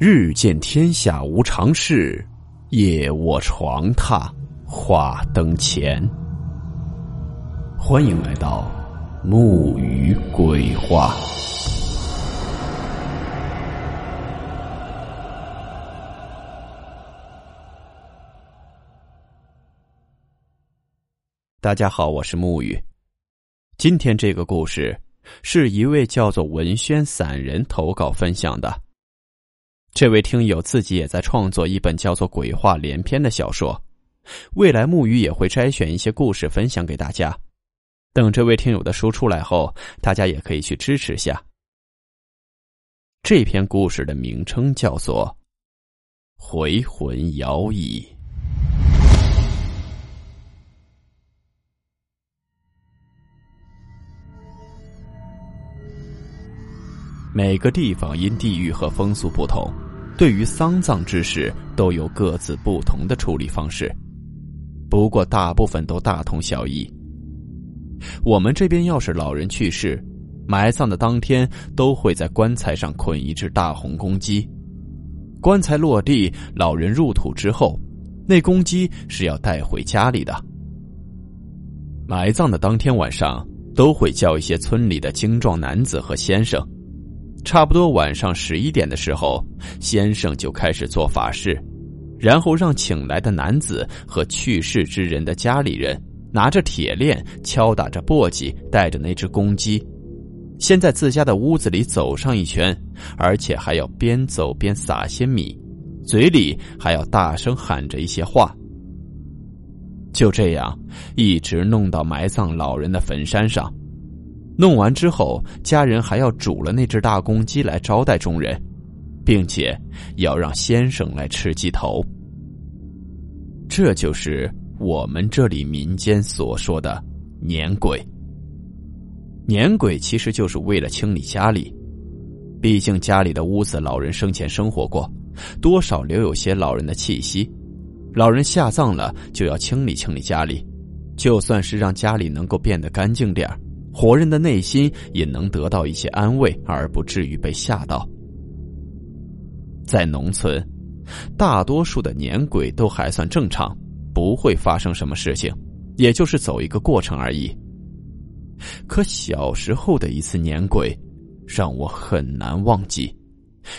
日见天下无常事，夜卧床榻话灯前。欢迎来到木鱼鬼话。大家好，我是木鱼。今天这个故事是一位叫做文轩散人投稿分享的。这位听友自己也在创作一本叫做《鬼话连篇》的小说，未来木鱼也会摘选一些故事分享给大家。等这位听友的书出来后，大家也可以去支持下。这篇故事的名称叫做《回魂摇椅》。每个地方因地域和风俗不同，对于丧葬之事都有各自不同的处理方式。不过大部分都大同小异。我们这边要是老人去世，埋葬的当天都会在棺材上捆一只大红公鸡。棺材落地，老人入土之后，那公鸡是要带回家里的。埋葬的当天晚上，都会叫一些村里的精壮男子和先生。差不多晚上十一点的时候，先生就开始做法事，然后让请来的男子和去世之人的家里人拿着铁链敲打着簸箕，带着那只公鸡，先在自家的屋子里走上一圈，而且还要边走边撒些米，嘴里还要大声喊着一些话。就这样，一直弄到埋葬老人的坟山上。弄完之后，家人还要煮了那只大公鸡来招待众人，并且要让先生来吃鸡头。这就是我们这里民间所说的年鬼。年鬼其实就是为了清理家里，毕竟家里的屋子老人生前生活过，多少留有些老人的气息。老人下葬了，就要清理清理家里，就算是让家里能够变得干净点儿。活人的内心也能得到一些安慰，而不至于被吓到。在农村，大多数的年鬼都还算正常，不会发生什么事情，也就是走一个过程而已。可小时候的一次年鬼，让我很难忘记，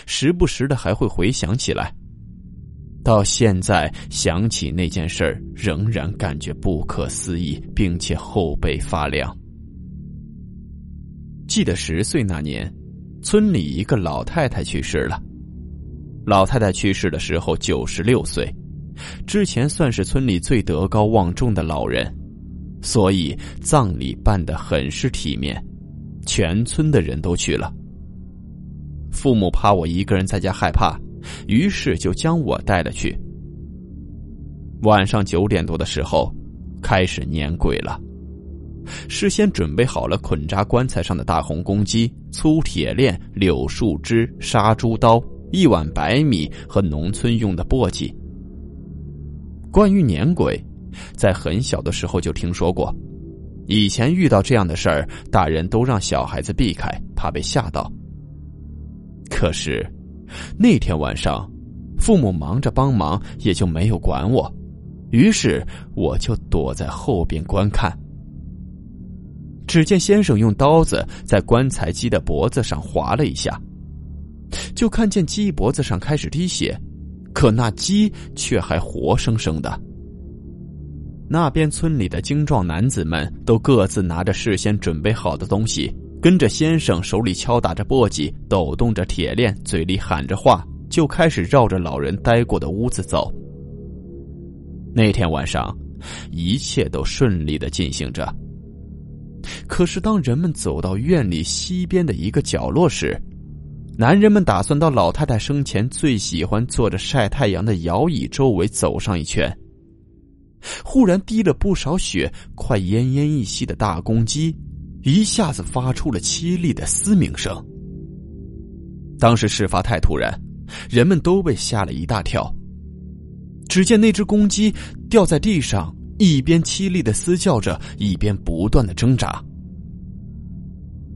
时不时的还会回想起来。到现在想起那件事儿，仍然感觉不可思议，并且后背发凉。记得十岁那年，村里一个老太太去世了。老太太去世的时候九十六岁，之前算是村里最德高望重的老人，所以葬礼办得很是体面，全村的人都去了。父母怕我一个人在家害怕，于是就将我带了去。晚上九点多的时候，开始撵鬼了。事先准备好了捆扎棺材上的大红公鸡、粗铁链、柳树枝、杀猪刀、一碗白米和农村用的簸箕。关于撵鬼，在很小的时候就听说过，以前遇到这样的事儿，大人都让小孩子避开，怕被吓到。可是那天晚上，父母忙着帮忙，也就没有管我，于是我就躲在后边观看。只见先生用刀子在棺材鸡的脖子上划了一下，就看见鸡脖子上开始滴血，可那鸡却还活生生的。那边村里的精壮男子们都各自拿着事先准备好的东西，跟着先生手里敲打着簸箕，抖动着铁链，嘴里喊着话，就开始绕着老人待过的屋子走。那天晚上，一切都顺利的进行着。可是，当人们走到院里西边的一个角落时，男人们打算到老太太生前最喜欢坐着晒太阳的摇椅周围走上一圈。忽然滴了不少血、快奄奄一息的大公鸡，一下子发出了凄厉的嘶鸣声。当时事发太突然，人们都被吓了一大跳。只见那只公鸡掉在地上。一边凄厉的嘶叫着，一边不断的挣扎。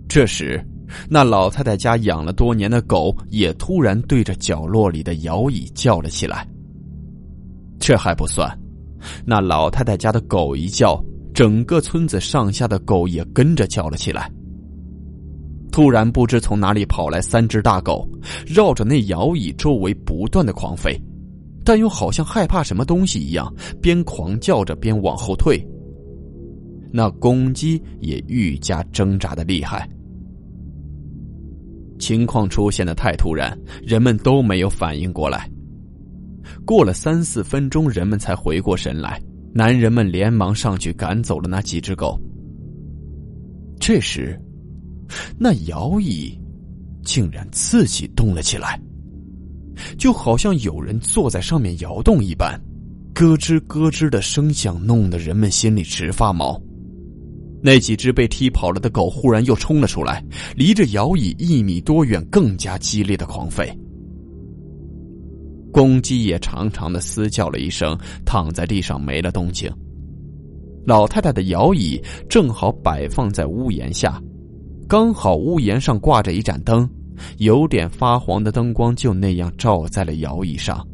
这时，那老太太家养了多年的狗也突然对着角落里的摇椅叫了起来。这还不算，那老太太家的狗一叫，整个村子上下的狗也跟着叫了起来。突然，不知从哪里跑来三只大狗，绕着那摇椅周围不断的狂吠，但又好像害怕什么东西一样，边狂叫着边往后退。那公鸡也愈加挣扎的厉害。情况出现的太突然，人们都没有反应过来。过了三四分钟，人们才回过神来，男人们连忙上去赶走了那几只狗。这时，那摇椅竟然自己动了起来，就好像有人坐在上面摇动一般，咯吱咯吱的声响弄得人们心里直发毛。那几只被踢跑了的狗忽然又冲了出来，离着摇椅一米多远，更加激烈的狂吠。公鸡也长长的嘶叫了一声，躺在地上没了动静。老太太的摇椅正好摆放在屋檐下，刚好屋檐上挂着一盏灯，有点发黄的灯光就那样照在了摇椅上。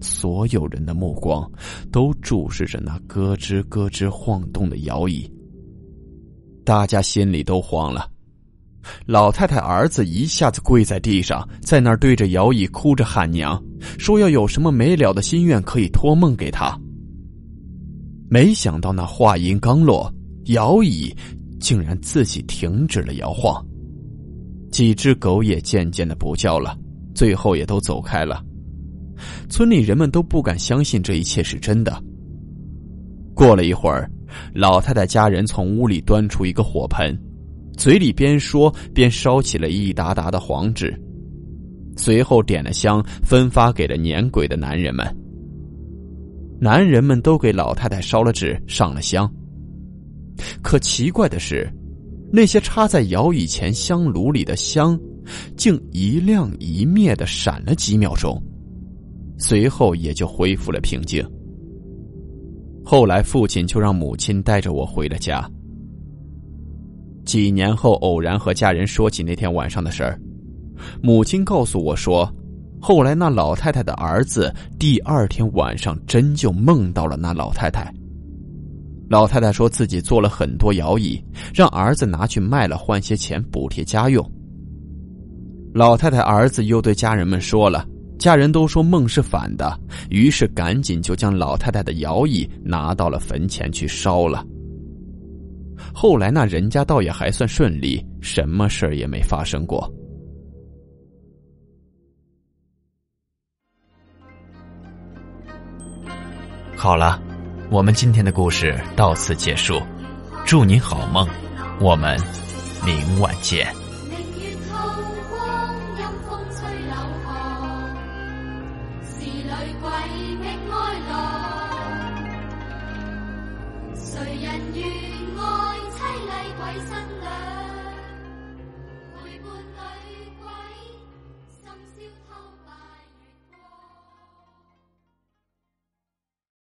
所有人的目光都注视着那咯吱咯吱晃动的摇椅。大家心里都慌了，老太太儿子一下子跪在地上，在那儿对着摇椅哭着喊娘，说要有什么没了的心愿可以托梦给他。没想到那话音刚落，摇椅竟然自己停止了摇晃，几只狗也渐渐的不叫了，最后也都走开了。村里人们都不敢相信这一切是真的。过了一会儿。老太太家人从屋里端出一个火盆，嘴里边说边烧起了一沓沓的黄纸，随后点了香，分发给了撵鬼的男人们。男人们都给老太太烧了纸，上了香。可奇怪的是，那些插在摇椅前香炉里的香，竟一亮一灭的闪了几秒钟，随后也就恢复了平静。后来，父亲就让母亲带着我回了家。几年后，偶然和家人说起那天晚上的事儿，母亲告诉我说，后来那老太太的儿子第二天晚上真就梦到了那老太太。老太太说自己做了很多摇椅，让儿子拿去卖了换些钱补贴家用。老太太儿子又对家人们说了。家人都说梦是反的，于是赶紧就将老太太的摇椅拿到了坟前去烧了。后来那人家倒也还算顺利，什么事儿也没发生过。好了，我们今天的故事到此结束，祝您好梦，我们明晚见。